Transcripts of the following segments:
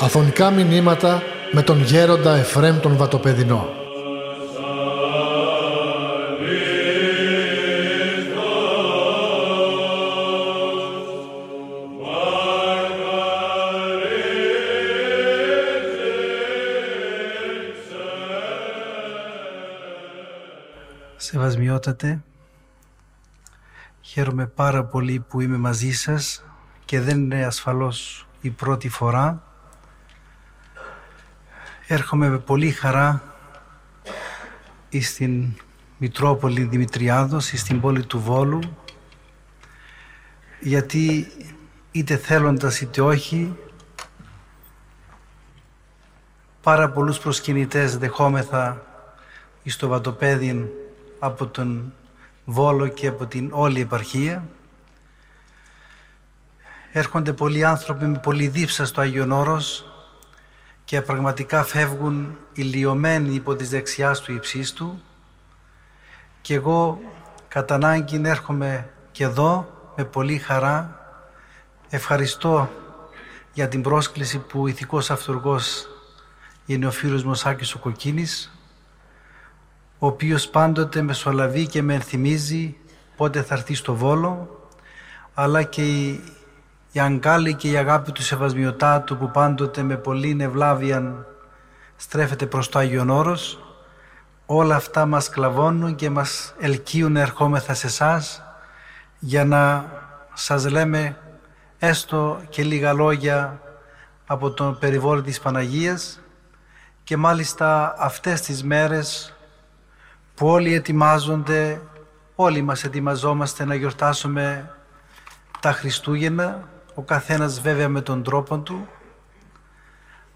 Αφωνικά μηνύματα με τον γέροντα Εφρέμ τον Βατοπεδινό. Σεβασμιότατε, χαίρομαι πάρα πολύ που είμαι μαζί σας και δεν είναι ασφαλώς η πρώτη φορά. Έρχομαι με πολύ χαρά στην Μητρόπολη Δημητριάδος, στην πόλη του Βόλου, γιατί είτε θέλοντας είτε όχι, πάρα πολλούς προσκυνητές δεχόμεθα στο Βατοπέδιν από τον Βόλο και από την όλη επαρχία. Έρχονται πολλοί άνθρωποι με πολύ δίψα στο Άγιον Όρος και πραγματικά φεύγουν ηλιωμένοι υπό τις δεξιάς του υψίστου και εγώ κατά ανάγκη έρχομαι και εδώ με πολύ χαρά. Ευχαριστώ για την πρόσκληση που ο ηθικός αυτούργος είναι ο φίλος μου Σάκης ο Κοκκίνης ο οποίος πάντοτε μεσολαβεί και με ενθυμίζει πότε θα έρθει στο Βόλο, αλλά και η, η αγκάλη και η αγάπη του Σεβασμιωτάτου που πάντοτε με πολύ ευλάβεια στρέφεται προς το Άγιον Όρος, όλα αυτά μας κλαβώνουν και μας ελκύουν να ερχόμεθα σε εσάς για να σας λέμε έστω και λίγα λόγια από τον περιβόλι της Παναγίας και μάλιστα αυτές τις μέρες που όλοι ετοιμάζονται, όλοι μας ετοιμαζόμαστε να γιορτάσουμε τα Χριστούγεννα, ο καθένας βέβαια με τον τρόπο του,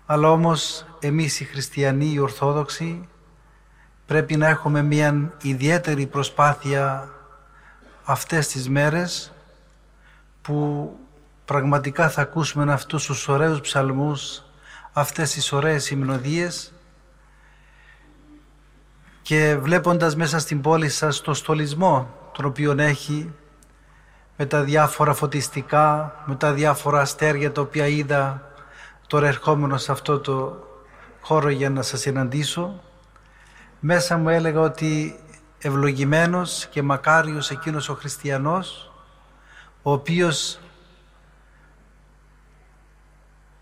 αλλά όμως εμείς οι χριστιανοί, οι Ορθόδοξοι, πρέπει να έχουμε μια ιδιαίτερη προσπάθεια αυτές τις μέρες που πραγματικά θα ακούσουμε αυτούς τους ωραίους ψαλμούς, αυτές τις ωραίες υμνοδίες και βλέποντας μέσα στην πόλη σας το στολισμό τον οποίο έχει με τα διάφορα φωτιστικά, με τα διάφορα αστέρια τα οποία είδα τώρα ερχόμενο σε αυτό το χώρο για να σας συναντήσω μέσα μου έλεγα ότι ευλογημένος και μακάριος εκείνος ο χριστιανός ο οποίος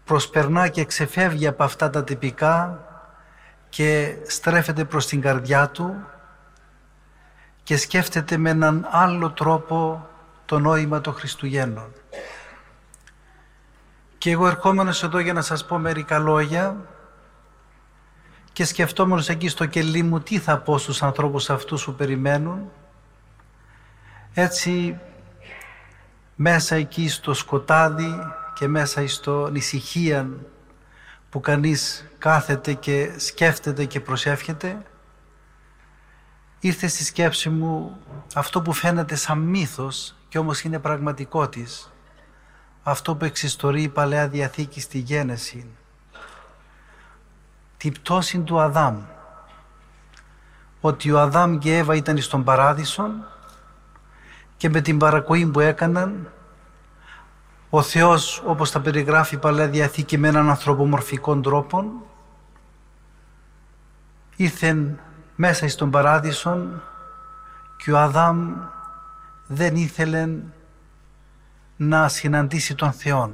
προσπερνά και ξεφεύγει από αυτά τα τυπικά και στρέφεται προς την καρδιά του και σκέφτεται με έναν άλλο τρόπο το νόημα των Χριστουγέννων. Και εγώ ερχόμενος εδώ για να σας πω μερικά λόγια και σκεφτόμενος εκεί στο κελί μου τι θα πω στους ανθρώπους αυτούς που περιμένουν έτσι μέσα εκεί στο σκοτάδι και μέσα στο ησυχία που κανείς κάθεται και σκέφτεται και προσεύχεται, ήρθε στη σκέψη μου αυτό που φαίνεται σαν μύθος και όμως είναι πραγματικότης, αυτό που εξιστορεί η Παλαιά Διαθήκη στη Γένεση, την πτώση του Αδάμ, ότι ο Αδάμ και η Εύα ήταν στον Παράδεισο και με την παρακοή που έκαναν ο Θεός όπως τα περιγράφει η Παλαιά Διαθήκη με έναν ανθρωπομορφικό τρόπο ήρθε μέσα στον Παράδεισο και ο Αδάμ δεν ήθελε να συναντήσει τον Θεό.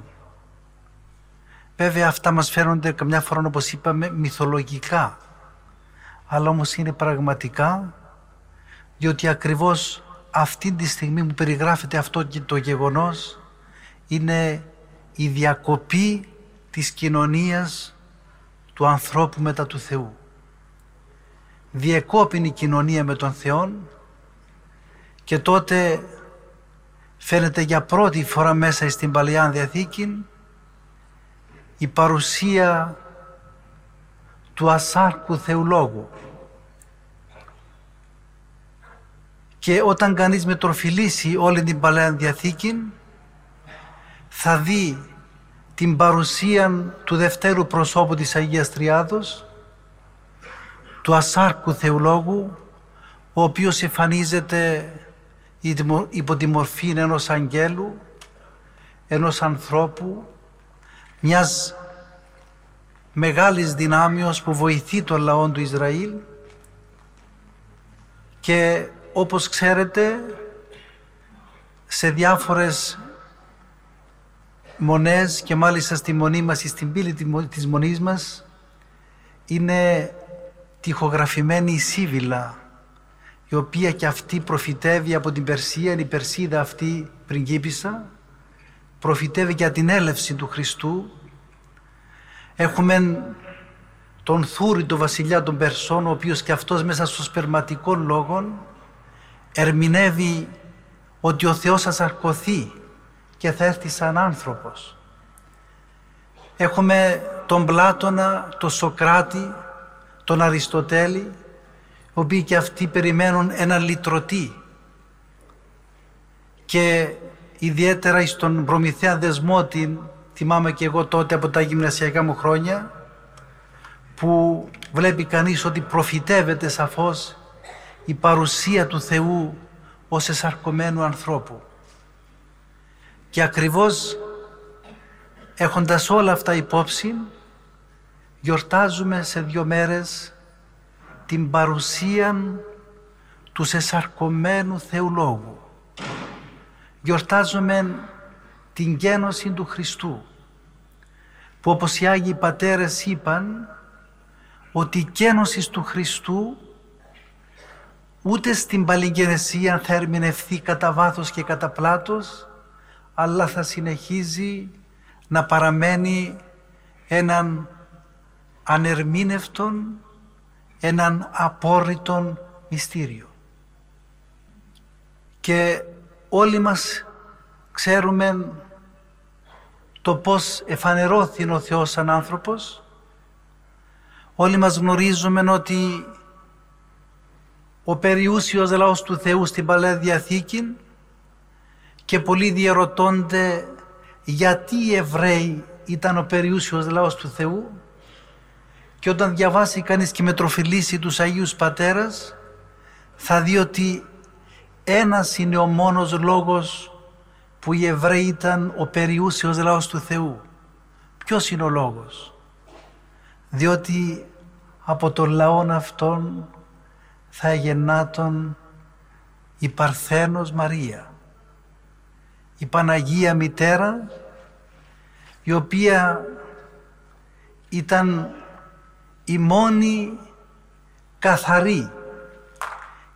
Βέβαια αυτά μας φαίνονται καμιά φορά όπως είπαμε μυθολογικά αλλά όμως είναι πραγματικά διότι ακριβώς αυτή τη στιγμή που περιγράφεται αυτό το γεγονός είναι η διακοπή της κοινωνίας του ανθρώπου μετά του Θεού. Διεκόπινε η κοινωνία με τον Θεό και τότε φαίνεται για πρώτη φορά μέσα στην Παλαιά Διαθήκη η παρουσία του ασάρκου Θεολόγου. Και όταν κανείς μετροφιλήσει όλη την Παλαιά Διαθήκη θα δει την παρουσία του δευτέρου προσώπου της Αγίας Τριάδος, του ασάρκου Θεολόγου, ο οποίος εμφανίζεται υπό τη μορφή ενός αγγέλου, ενός ανθρώπου, μιας μεγάλης δυνάμεως που βοηθεί τον λαό του Ισραήλ. Και όπως ξέρετε σε διάφορες μονές και μάλιστα στη μονή μας ή στην πύλη της μονής μας είναι τυχογραφημένη η Σίβηλα η οποία και αυτή προφητεύει από την Περσία, η Περσίδα αυτή πριγκίπισσα προφητεύει για την έλευση του Χριστού. Έχουμε τον Θούρη, τον βασιλιά των Περσών ο οποίος και αυτός μέσα στο σπερματικό λόγο ερμηνεύει ότι ο Θεός θα σαρκωθεί και θα έρθει σαν άνθρωπος. Έχουμε τον Πλάτωνα, τον Σοκράτη, τον Αριστοτέλη, οι οποίοι και αυτοί περιμένουν ένα λυτρωτή. Και ιδιαίτερα στον Προμηθέα Δεσμότη, θυμάμαι και εγώ τότε από τα γυμνασιακά μου χρόνια, που βλέπει κανείς ότι προφητεύεται σαφώς η παρουσία του Θεού ως εσαρκωμένου ανθρώπου. Και ακριβώς έχοντας όλα αυτά υπόψη, γιορτάζουμε σε δύο μέρες την παρουσία του σεσαρκωμένου Θεού Λόγου. Γιορτάζουμε την γένωση του Χριστού, που όπως οι Άγιοι Πατέρες είπαν, ότι η γένωση του Χριστού ούτε στην παλιγενεσία θα ερμηνευθεί κατά βάθος και κατά πλάτος, αλλά θα συνεχίζει να παραμένει έναν ανερμήνευτον, έναν απόρριτον μυστήριο. Και όλοι μας ξέρουμε το πώς εφανερώθηκε ο Θεός σαν άνθρωπος. Όλοι μας γνωρίζουμε ότι ο περιούσιος λαός του Θεού στην Παλαιά Διαθήκη και πολλοί διαρωτώνται γιατί οι Εβραίοι ήταν ο περιούσιος λαός του Θεού; Και όταν διαβάσει κανείς και μετροφιλήσει τους Αγίους Πατέρας θα δει ότι ένας είναι ο μόνος λόγος που οι Εβραίοι ήταν ο περιούσιος λαός του Θεού. Ποιος είναι ο λόγος; Διότι από τον λαό αυτόν θα εγεννάτων η Παρθένος Μαρία η Παναγία Μητέρα η οποία ήταν η μόνη καθαρή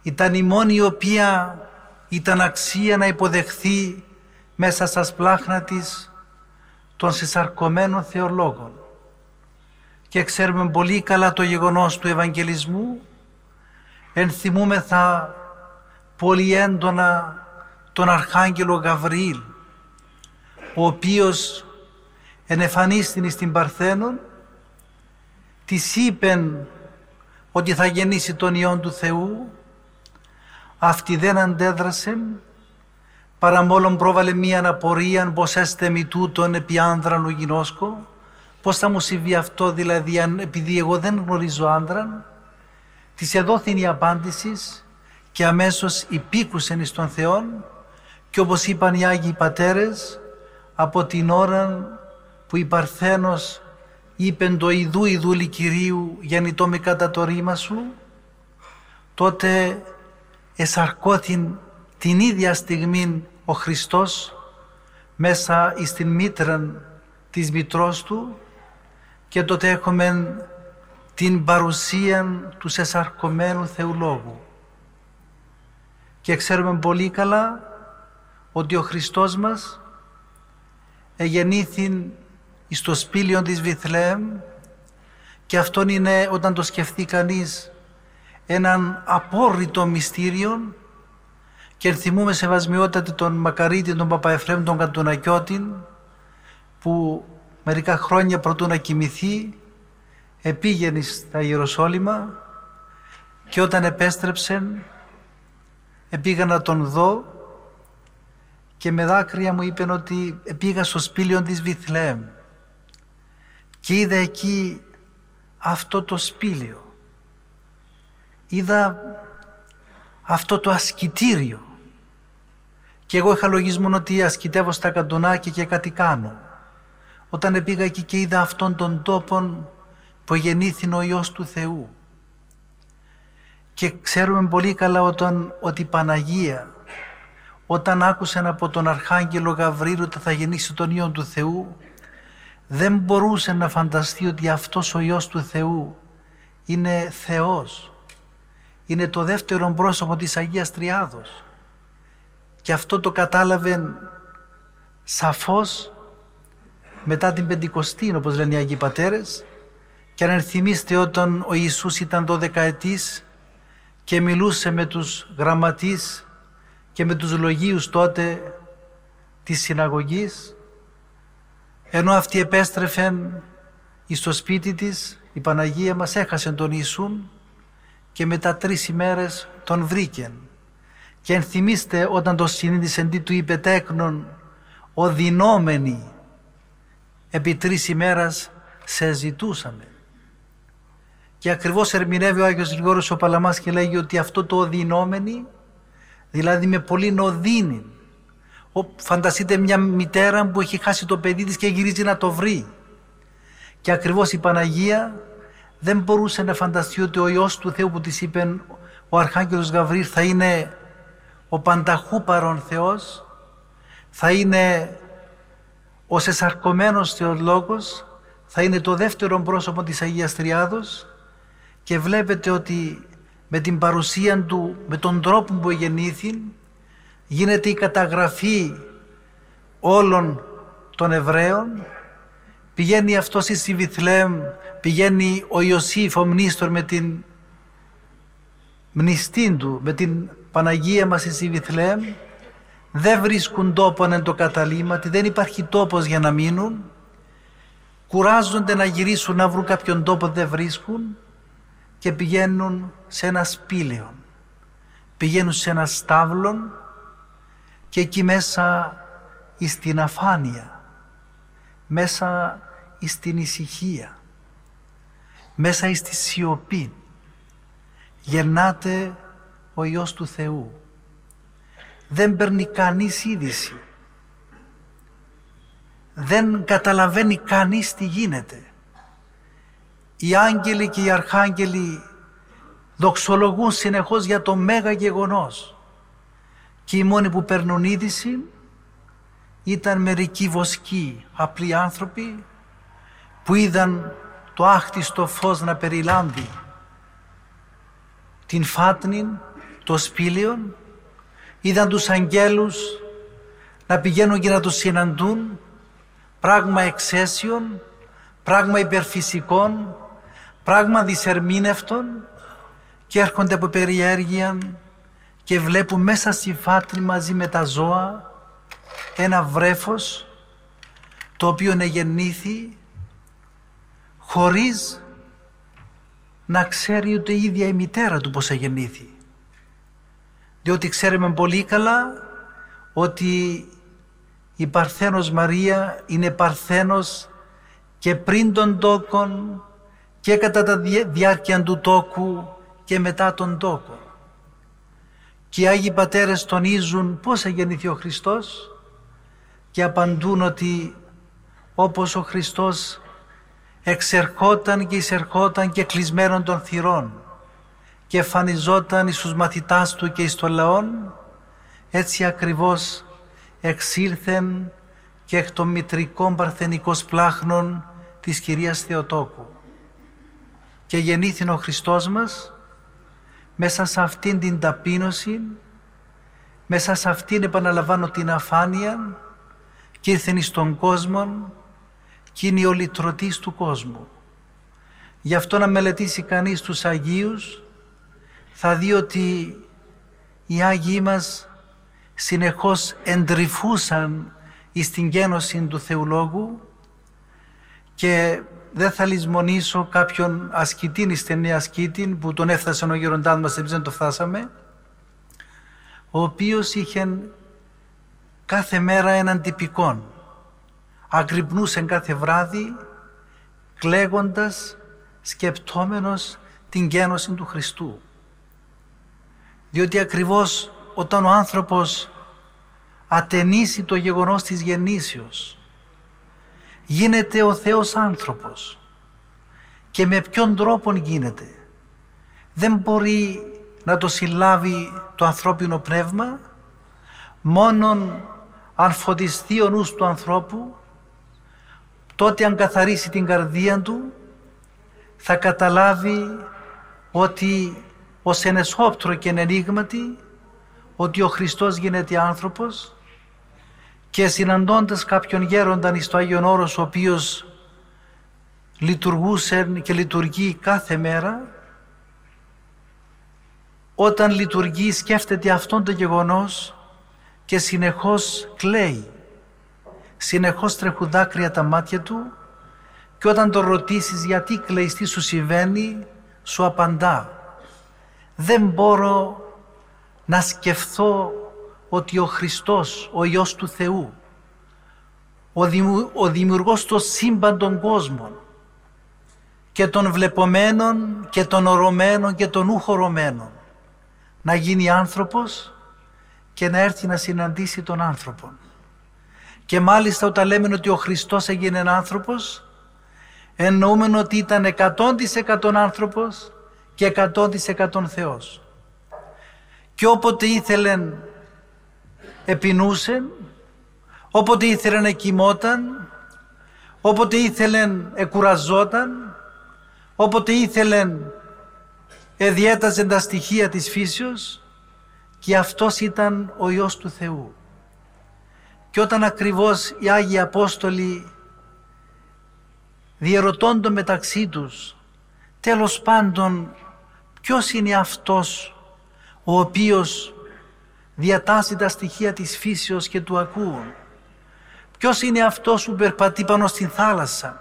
ήταν η μόνη η οποία ήταν αξία να υποδεχθεί μέσα στα σπλάχνα της των συσσαρκωμένων θεολόγων. Και ξέρουμε πολύ καλά το γεγονός του Ευαγγελισμού. Ενθυμούμεθα πολύ έντονα τον Αρχάγγελο Γαβριήλ ο οποίος ενεφανίστην στην Παρθένον της είπεν ότι θα γεννήσει τον Υιόν του Θεού. Αυτή δεν αντέδρασε παρά μόλον πρόβαλε μία αναπορία πως έστε μη τούτον επί άνδραν ο γινώσκο πως θα μου συμβεί αυτό δηλαδή επειδή εγώ δεν γνωρίζω άνδραν της εδόθην η απάντησης και αμέσως υπήκουσεν εις τον Θεόν και όπως είπαν οι Άγιοι Πατέρες, από την ώρα που η Παρθένος είπε το Ιδού Ιδούλη Κυρίου γεννητό με κατά το ρήμα σου, τότε εσαρκώθην την ίδια στιγμή ο Χριστός μέσα στην μήτρα της μητρός του και τότε έχουμε την παρουσία τους σεσαρκωμένου Θεού Λόγου. Και ξέρουμε πολύ καλά ότι ο Χριστός μας εγεννήθη στο σπήλιο της Βιθλέμ και αυτόν είναι όταν το σκεφτεί κανείς έναν απόρριτο μυστήριο και θυμούμε σεβασμιότατη τον Μακαρίτη, τον Παπαεφρέμ, τον Καντουνακιώτη που μερικά χρόνια προτού να κοιμηθεί επήγαινε στα Ιεροσόλυμα και όταν επέστρεψε επήγα να τον δω και με δάκρυα μου είπε ότι πήγα στο σπήλιο της Βιθλέμ και είδα εκεί αυτό το σπήλιο. Είδα αυτό το ασκητήριο Και εγώ είχα λογισμό ότι ασκητεύω στα καντονάκια και κάτι κάνω. Όταν πήγα εκεί και είδα αυτόν τον τόπο που γεννήθη ο Υιός του Θεού. Και ξέρουμε πολύ καλά όταν, ότι η Παναγία όταν άκουσε από τον Αρχάγγελο Γαβρίλ ότι θα γεννήσει τον Υιό του Θεού δεν μπορούσε να φανταστεί ότι αυτός ο Υιός του Θεού είναι Θεός. Είναι το δεύτερο πρόσωπο της Αγίας Τριάδος. Και αυτό το κατάλαβε σαφώς μετά την Πεντηκοστή, όπως λένε οι Αγίοι Πατέρες, και αν θυμίστε όταν ο Ιησούς ήταν 12 ετής και μιλούσε με τους γραμματείς και με τους λογίους τότε της συναγωγής, ενώ αυτοί επέστρεφαν στο σπίτι της, η Παναγία μας έχασε τον Ιησούν και μετά τρεις ημέρες τον βρήκεν. Και ενθυμίστε όταν το συνείδησε τι του είπε τέκνον, οδυνόμενοι επί τρεις ημέρας σε ζητούσαμε. Και ακριβώς ερμηνεύει ο Άγιος Γρηγόρος ο Παλαμάς και λέγει ότι αυτό το οδυνόμενοι, δηλαδή με πολύ νοδύνη. Φανταστείτε μια μητέρα που έχει χάσει το παιδί της και γυρίζει να το βρει. Και ακριβώς η Παναγία δεν μπορούσε να φανταστεί ότι ο Υιός του Θεού που της είπε ο Αρχάγγελος Γαβρίλ θα είναι ο πανταχού παρόν Θεός, θα είναι ο σεσαρκωμένος Θεολόγος, θα είναι το δεύτερο πρόσωπο της Αγίας Τριάδος και βλέπετε ότι με την παρουσία του, με τον τρόπο που γεννήθη, γίνεται η καταγραφή όλων των Εβραίων, πηγαίνει αυτός στη Βιθλέμ, πηγαίνει ο Ιωσήφ ο Μνήστορ με την μνηστή του, με την Παναγία μας στη Βιθλέμ, δεν βρίσκουν τόπο εν το καταλήμματι, δεν υπάρχει τόπος για να μείνουν, κουράζονται να γυρίσουν να βρουν κάποιον τόπο δεν βρίσκουν και πηγαίνουν σε ένα σπήλαιο. Πηγαίνουν σε ένα στάβλον και εκεί μέσα στην αφάνεια, μέσα στην ησυχία, μέσα στη σιωπή γεννάται ο Υιός του Θεού. Δεν παίρνει κανείς είδηση. Δεν καταλαβαίνει κανείς τι γίνεται οι άγγελοι και οι αρχάγγελοι δοξολογούν συνεχώς για το μέγα γεγονός. Και οι μόνοι που παίρνουν είδηση ήταν μερικοί βοσκοί, απλοί άνθρωποι που είδαν το άχτιστο φως να περιλάμβει την φάτνη, το σπήλαιο, είδαν τους αγγέλους να πηγαίνουν και να τους συναντούν, πράγμα εξαίσιων, πράγμα υπερφυσικών, πράγμα δυσερμήνευτον και έρχονται από περιέργεια και βλέπουν μέσα στη φάτρη μαζί με τα ζώα ένα βρέφος το οποίο γεννήθη χωρίς να ξέρει ούτε η ίδια η μητέρα του πως γεννήθη. Διότι ξέρουμε πολύ καλά ότι η Παρθένος Μαρία είναι Παρθένος και πριν τον τόκον και κατά τα διάρκεια του τόκου και μετά τον τόκο. Και οι Άγιοι Πατέρες τονίζουν πώς γεννηθεί ο Χριστός και απαντούν ότι όπως ο Χριστός εξερχόταν και εισερχόταν και κλεισμένον των θυρών και εμφανιζόταν στους μαθητάς του και εις των λαών, έτσι ακριβώς εξήλθεν και εκ των μητρικών παρθενικών πλάχνων της Κυρίας Θεοτόκου και γεννήθη ο Χριστός μας μέσα σε αυτήν την ταπείνωση, μέσα σε αυτήν επαναλαμβάνω την αφάνεια και ήρθεν στον κόσμο και είναι ο λυτρωτής του κόσμου. Γι' αυτό να μελετήσει κανείς τους Αγίους θα δει ότι οι Άγιοι μας συνεχώς εντρυφούσαν στην γένωση του Θεολόγου και δεν θα λησμονήσω κάποιον ασκητή, στενή ασκητή που τον έφτασε ο γεροντάς μας, εμείς δεν το φτάσαμε, ο οποίος είχε κάθε μέρα έναν τυπικόν. Αγρυπνούσε κάθε βράδυ κλαίγοντας, σκεπτόμενος την γένωση του Χριστού. Διότι ακριβώς όταν ο άνθρωπος ατενίσει το γεγονός της γεννήσεως. Γίνεται ο Θεός άνθρωπος. Και με ποιον τρόπο γίνεται. Δεν μπορεί να το συλλάβει το ανθρώπινο πνεύμα μόνον αν φωτιστεί ο νους του ανθρώπου τότε αν καθαρίσει την καρδία του θα καταλάβει ότι ως ενεσόπτρο και ενενίγματι ότι ο Χριστός γίνεται άνθρωπος και συναντώντας κάποιον γέρονταν στο Άγιον Όρος ο οποίος λειτουργούσε και λειτουργεί κάθε μέρα όταν λειτουργεί σκέφτεται αυτόν το γεγονός και συνεχώς κλαίει. Συνεχώς τρέχουν δάκρυα τα μάτια του και όταν τον ρωτήσεις γιατί κλαίεις, τι σου συμβαίνει, σου απαντά. Δεν μπορώ να σκεφτώ ότι ο Χριστός, ο Υιός του Θεού, ο, δημιου, ο δημιουργός των σύμπαντων κόσμων και των βλεπομένων και των ορωμένων και των ουχορωμένων να γίνει άνθρωπος και να έρθει να συναντήσει τον άνθρωπο. Και μάλιστα όταν λέμε ότι ο Χριστός έγινε άνθρωπος εννοούμε ότι ήταν 100% άνθρωπος και 100% Θεός. Και όποτε ήθελεν επινούσε, όποτε ήθελεν εκοιμόταν, όποτε ήθελεν εκουραζόταν, όποτε ήθελεν εδιέταζε τα στοιχεία της φύσεως και αυτός ήταν ο Υιός του Θεού. Και όταν ακριβώς οι Άγιοι Απόστολοι διερωτώνται μεταξύ τους τέλος πάντων ποιος είναι αυτός ο οποίος διατάσσει τα στοιχεία της φύσεως και του ακούουν. Ποιος είναι αυτός που περπατεί πάνω στην θάλασσα;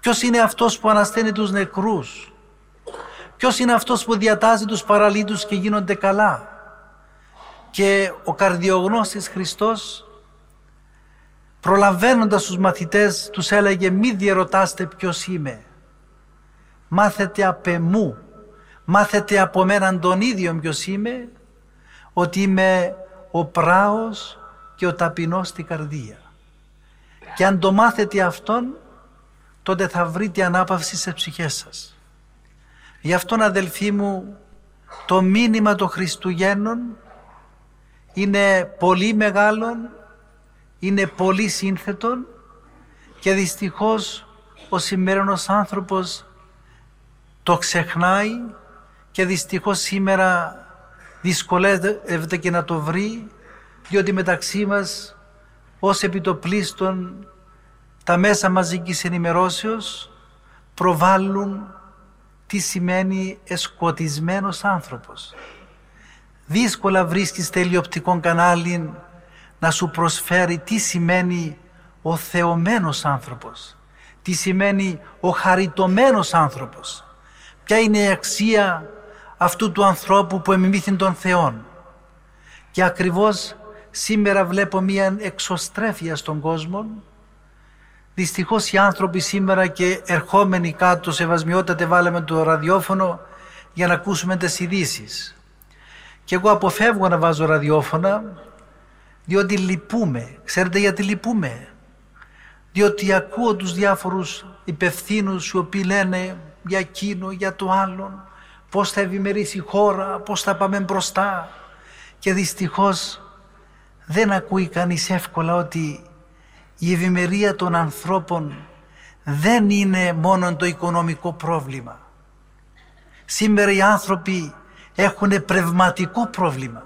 Ποιος είναι αυτός που ανασταίνει τους νεκρούς; Ποιος είναι αυτός που διατάζει τους παραλίτους και γίνονται καλά; Και ο καρδιογνώστης Χριστός προλαβαίνοντας τους μαθητές τους έλεγε μη διερωτάστε ποιος είμαι. Μάθετε απ' εμού, μάθετε από μέναν τον ίδιο ποιος είμαι, ότι είμαι ο πράος και ο ταπεινός στην καρδία. Και αν το μάθετε αυτόν, τότε θα βρείτε ανάπαυση σε ψυχές σας. Γι' αυτόν αδελφοί μου, το μήνυμα των Χριστουγέννων είναι πολύ μεγάλο, είναι πολύ σύνθετο και δυστυχώς ο σημερινός άνθρωπος το ξεχνάει και δυστυχώς σήμερα δυσκολεύεται και να το βρει διότι μεταξύ μας ως επιτοπλίστων τα μέσα μαζικής ενημερώσεως προβάλλουν τι σημαίνει εσκοτισμένος άνθρωπος. Δύσκολα βρίσκεις τελειοπτικό κανάλι να σου προσφέρει τι σημαίνει ο θεωμένος άνθρωπος. Τι σημαίνει ο χαριτωμένος άνθρωπος. Ποια είναι η αξία αυτού του ανθρώπου που εμιμήθη τον Θεόν. Και ακριβώς σήμερα βλέπω μία εξωστρέφεια στον κόσμο. Δυστυχώς οι άνθρωποι σήμερα και ερχόμενοι κάτω σε βασμιότατε βάλαμε το ραδιόφωνο για να ακούσουμε τις ειδήσεις. Και εγώ αποφεύγω να βάζω ραδιόφωνα διότι λυπούμε. Ξέρετε γιατί λυπούμε; Διότι ακούω τους διάφορους υπευθύνους οι οποίοι λένε για εκείνο, για το άλλον πώς θα ευημερήσει η χώρα, πώς θα πάμε μπροστά. Και δυστυχώς δεν ακούει κανείς εύκολα ότι η ευημερία των ανθρώπων δεν είναι μόνο το οικονομικό πρόβλημα. Σήμερα οι άνθρωποι έχουν πνευματικό πρόβλημα.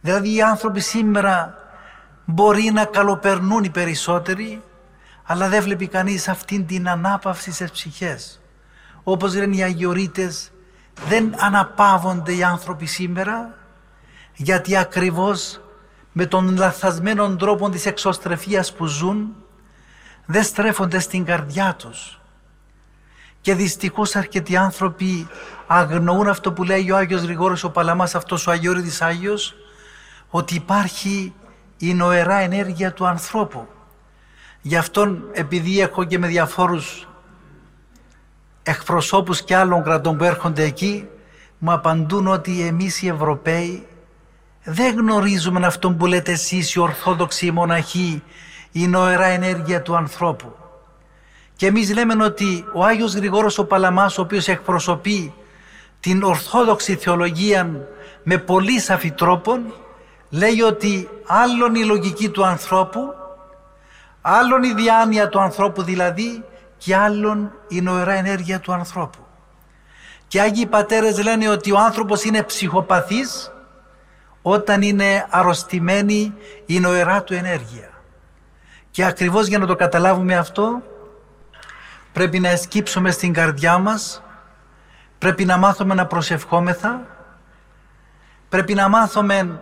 Δηλαδή οι άνθρωποι σήμερα μπορεί να καλοπερνούν οι περισσότεροι, αλλά δεν βλέπει κανείς αυτήν την ανάπαυση στις ψυχές. Όπως λένε οι αγιορείτες, δεν αναπαύονται οι άνθρωποι σήμερα γιατί ακριβώς με τον λαθασμένο τρόπο της εξωστρεφίας που ζουν δεν στρέφονται στην καρδιά τους. Και δυστυχώς αρκετοί άνθρωποι αγνοούν αυτό που λέει ο Άγιος Γρηγόρης ο Παλαμάς, αυτός ο Αγιώριδης Άγιος, ότι υπάρχει η νοερά ενέργεια του ανθρώπου. Γι' αυτόν επειδή έχω και με διαφόρους εκπροσώπους και άλλων κρατών που έρχονται εκεί μου απαντούν ότι εμείς οι Ευρωπαίοι δεν γνωρίζουμε αυτόν που λέτε εσείς οι Ορθόδοξοι οι μοναχοί η νοερά ενέργεια του ανθρώπου. Και εμείς λέμε ότι ο Άγιος Γρηγόρος ο Παλαμάς ο οποίος εκπροσωπεί την Ορθόδοξη θεολογία με πολύ σαφή τρόπο λέει ότι άλλον η λογική του ανθρώπου άλλον η διάνοια του ανθρώπου δηλαδή και άλλον η νοερά ενέργεια του ανθρώπου. Και Άγιοι Πατέρες λένε ότι ο άνθρωπος είναι ψυχοπαθής όταν είναι αρρωστημένη η νοερά του ενέργεια. Και ακριβώς για να το καταλάβουμε αυτό πρέπει να εσκύψουμε στην καρδιά μας, πρέπει να μάθουμε να προσευχόμεθα, πρέπει να μάθουμε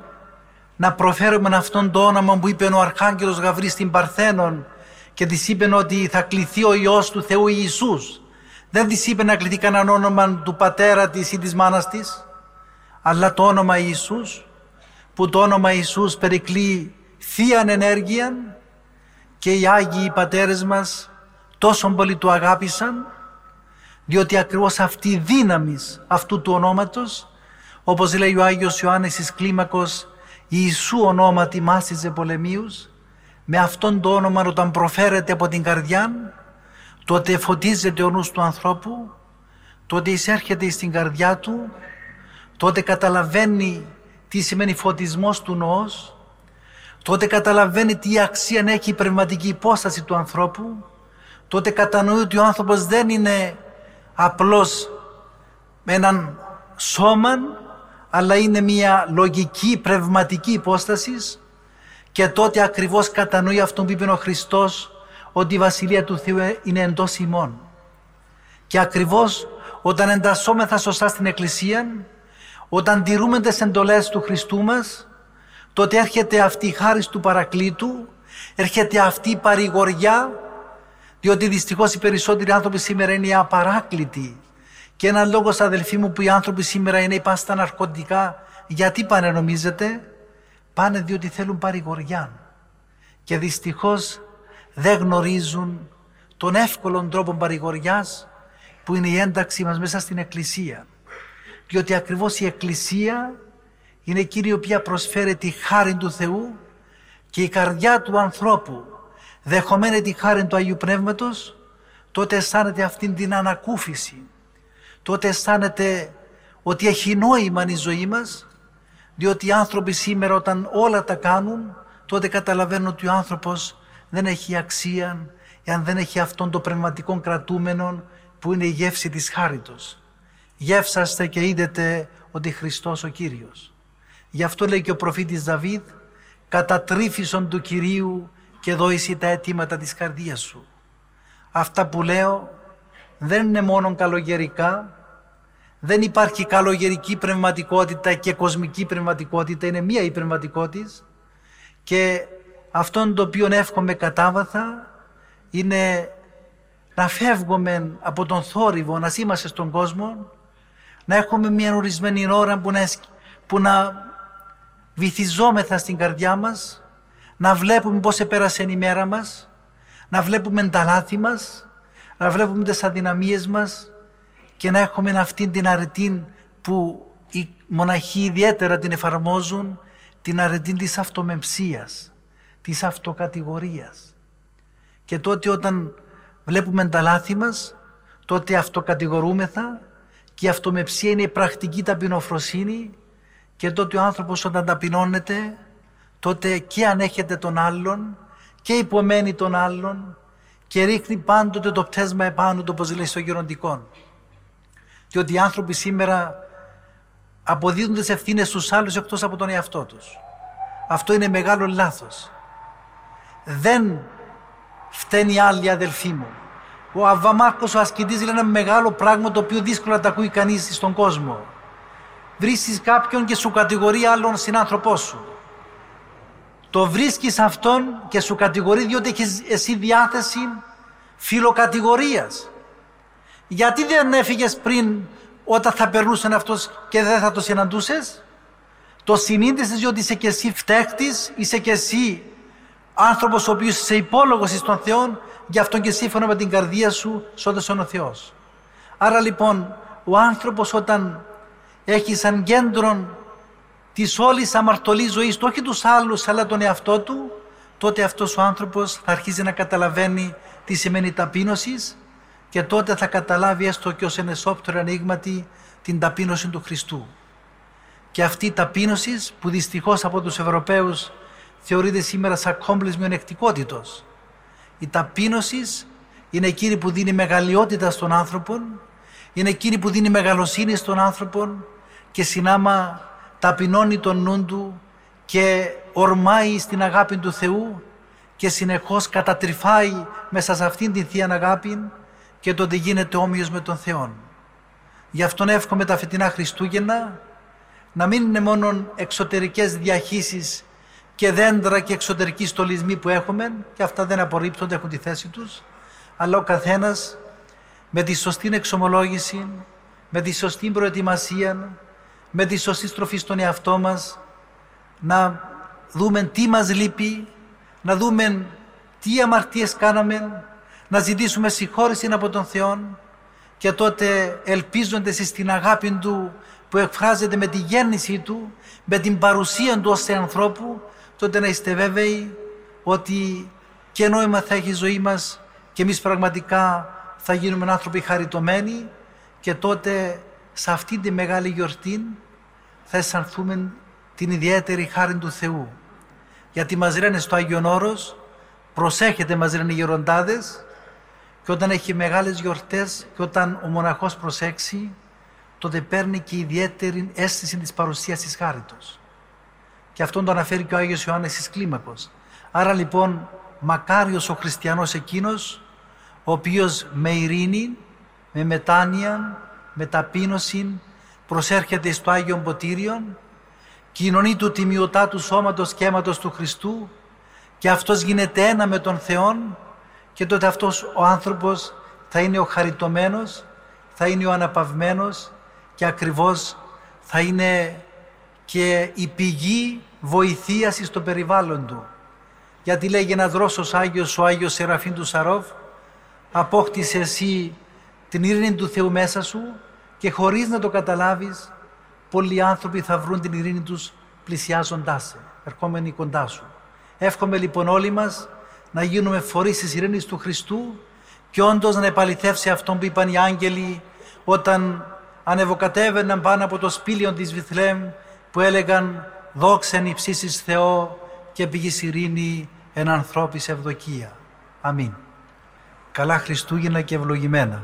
να προφέρουμε αυτόν το όνομα που είπε ο Αρχάγγελος Γαβρής στην Παρθένον και της είπε ότι θα κληθεί ο Υιός του Θεού Ιησούς. Δεν της είπε να κληθεί κανένα όνομα του πατέρα της ή της μάνας της, αλλά το όνομα Ιησούς, που το όνομα Ιησούς περικλεί θείαν ενέργεια και οι Άγιοι οι πατέρες μας τόσο πολύ του αγάπησαν, διότι ακριβώς αυτή η δύναμη αυτού του ονόματος, όπως λέει ο Άγιος Ιωάννης εις κλίμακος, Ιησού ονόματι μάσιζε πολεμίους, με αυτόν το όνομα όταν προφέρεται από την καρδιά, τότε φωτίζεται ο νους του ανθρώπου, τότε εισέρχεται στην καρδιά του, τότε καταλαβαίνει τι σημαίνει φωτισμός του νοός, τότε καταλαβαίνει τι αξία έχει η πνευματική υπόσταση του ανθρώπου, τότε κατανοεί ότι ο άνθρωπος δεν είναι απλώς με έναν σώμα, αλλά είναι μια λογική πνευματική υπόστασης και τότε ακριβώς κατανοεί αυτόν που είπε ο Χριστός ότι η Βασιλεία του Θεού είναι εντός ημών. Και ακριβώς όταν εντασσόμεθα σωστά στην Εκκλησία, όταν τηρούμε τις εντολές του Χριστού μας, τότε έρχεται αυτή η χάρη του Παρακλήτου, έρχεται αυτή η παρηγοριά, διότι δυστυχώς οι περισσότεροι άνθρωποι σήμερα είναι απαράκλητοι. Και ένα λόγος αδελφοί μου που οι άνθρωποι σήμερα είναι υπά στα ναρκωτικά, γιατί πάνε νομίζετε, πάνε διότι θέλουν παρηγοριά. Και δυστυχώς δεν γνωρίζουν τον εύκολο τρόπο παρηγοριάς που είναι η ένταξη μας μέσα στην Εκκλησία. Διότι ακριβώς η Εκκλησία είναι εκείνη η οποία προσφέρει τη χάρη του Θεού και η καρδιά του ανθρώπου δεχομένη τη χάρη του Αγίου Πνεύματος τότε αισθάνεται αυτήν την ανακούφιση τότε αισθάνεται ότι έχει νόημα η ζωή μας διότι οι άνθρωποι σήμερα όταν όλα τα κάνουν τότε καταλαβαίνουν ότι ο άνθρωπος δεν έχει αξία εάν δεν έχει αυτόν το πνευματικό κρατούμενο που είναι η γεύση της χάριτος. Γεύσαστε και είδετε ότι Χριστός ο Κύριος. Γι' αυτό λέει και ο προφήτης Δαβίδ «Κατατρίφησον του Κυρίου και δώηση τα αιτήματα της καρδίας σου». Αυτά που λέω δεν είναι μόνο καλογερικά, δεν υπάρχει καλογερική πνευματικότητα και κοσμική πνευματικότητα, είναι μία η πνευματικότητα και αυτόν το οποίο εύχομαι κατάβαθα είναι να φεύγουμε από τον θόρυβο, να είμαστε στον κόσμο, να έχουμε μια ορισμένη ώρα που να, που να βυθιζόμεθα στην καρδιά μας, να βλέπουμε πώς επέρασε η μέρα μας, να βλέπουμε τα λάθη μας, να βλέπουμε τις αδυναμίες μας και να έχουμε αυτήν την αρετή που οι μοναχοί ιδιαίτερα την εφαρμόζουν, την αρετή της αυτομεμψίας της αυτοκατηγορίας. Και τότε όταν βλέπουμε τα λάθη μας, τότε αυτοκατηγορούμεθα και η αυτομεψία είναι η πρακτική ταπεινοφροσύνη και τότε ο άνθρωπος όταν ταπεινώνεται, τότε και ανέχεται τον άλλον και υπομένει τον άλλον και ρίχνει πάντοτε το πτέσμα επάνω του, όπως λέει στο γεροντικό. Διότι οι άνθρωποι σήμερα αποδίδουν τις ευθύνες στους άλλους εκτός από τον εαυτό τους. Αυτό είναι μεγάλο λάθος δεν φταίνει άλλοι αδελφοί μου. Ο Αβαμάρκος ο ασκητής λέει ένα μεγάλο πράγμα το οποίο δύσκολα τα ακούει κανείς στον κόσμο. Βρίσκεις κάποιον και σου κατηγορεί άλλον συνάνθρωπό σου. Το βρίσκεις αυτόν και σου κατηγορεί διότι έχεις εσύ διάθεση φιλοκατηγορίας. Γιατί δεν έφυγες πριν όταν θα περνούσε αυτός και δεν θα το συναντούσες; Το συνείδησες διότι είσαι και εσύ φταίχτης, είσαι και εσύ Άνθρωπος ο οποίος είσαι υπόλογος στον Θεό, γι' αυτό και σύμφωνα με την καρδία σου σώδεσαι ο Θεός. Άρα λοιπόν, ο άνθρωπος όταν έχει σαν κέντρο της όλης αμαρτωλής ζωής, όχι τους άλλους αλλά τον εαυτό του, τότε αυτός ο άνθρωπος θα αρχίζει να καταλαβαίνει τι σημαίνει ταπείνωσης και τότε θα καταλάβει έστω και ως ενεσόπτωρο ανοίγματι την ταπείνωση του Χριστού. Και αυτή η ταπείνωσης που δυστυχώς από τους Ευρωπαίους θεωρείται σήμερα σαν κόμπλες μειονεκτικότητος. Η ταπείνωσης είναι εκείνη που δίνει μεγαλειότητα στον άνθρωπο, είναι εκείνη που δίνει μεγαλοσύνη στον άνθρωπο και συνάμα ταπεινώνει τον νου του και ορμάει στην αγάπη του Θεού και συνεχώς κατατρυφάει μέσα σε αυτήν την Θεία Αγάπη και τότε γίνεται όμοιος με τον Θεό. Γι' αυτόν εύχομαι τα φετινά Χριστούγεννα να μην είναι μόνο εξωτερικές διαχύσεις και δέντρα και εξωτερικοί στολισμοί που έχουμε και αυτά δεν απορρίπτονται, έχουν τη θέση τους αλλά ο καθένας με τη σωστή εξομολόγηση, με τη σωστή προετοιμασία, με τη σωστή στροφή στον εαυτό μας να δούμε τι μας λείπει, να δούμε τι αμαρτίες κάναμε, να ζητήσουμε συγχώρηση από τον Θεό και τότε ελπίζοντας στην αγάπη Του που εκφράζεται με τη γέννηση Του, με την παρουσία Του ως ανθρώπου, τότε να είστε βέβαιοι ότι και νόημα θα έχει η ζωή μας και εμείς πραγματικά θα γίνουμε άνθρωποι χαριτωμένοι και τότε σε αυτή τη μεγάλη γιορτή θα αισθανθούμε την ιδιαίτερη χάρη του Θεού. Γιατί μας λένε στο Άγιον Όρος, προσέχετε μας λένε οι γεροντάδες και όταν έχει μεγάλες γιορτές και όταν ο μοναχός προσέξει, τότε παίρνει και ιδιαίτερη αίσθηση της παρουσίας της χάριτος. Και αυτόν το αναφέρει και ο Άγιος Ιωάννης της Κλίμακος. Άρα λοιπόν μακάριος ο χριστιανός εκείνος ο οποίος με ειρήνη, με μετάνοια, με ταπείνωση προσέρχεται στο Άγιο Ποτήριο, κοινωνεί του τιμιωτά του σώματος και αίματος του Χριστού και αυτός γίνεται ένα με τον Θεό και τότε αυτός ο άνθρωπος θα είναι ο χαριτωμένος, θα είναι ο αναπαυμένος και ακριβώς θα είναι και η πηγή βοηθείας στο περιβάλλον του. Γιατί λέγει ένας Ρώσος Άγιος, ο Άγιος Σεραφείμ του Σαρόφ, απόκτησε εσύ την ειρήνη του Θεού μέσα σου και χωρίς να το καταλάβεις πολλοί άνθρωποι θα βρουν την ειρήνη τους πλησιάζοντάς σε, ερχόμενοι κοντά σου. Εύχομαι λοιπόν όλοι μας να γίνουμε φορείς της ειρήνης του Χριστού και όντως να επαληθεύσει αυτόν που είπαν οι άγγελοι όταν ανεβοκατέβαιναν πάνω από το σπήλιο της Βιθλέμ που έλεγαν «Δόξεν υψίσεις Θεό και πηγής ειρήνη εν ανθρώπης ευδοκία». Αμήν. Καλά Χριστούγεννα και ευλογημένα.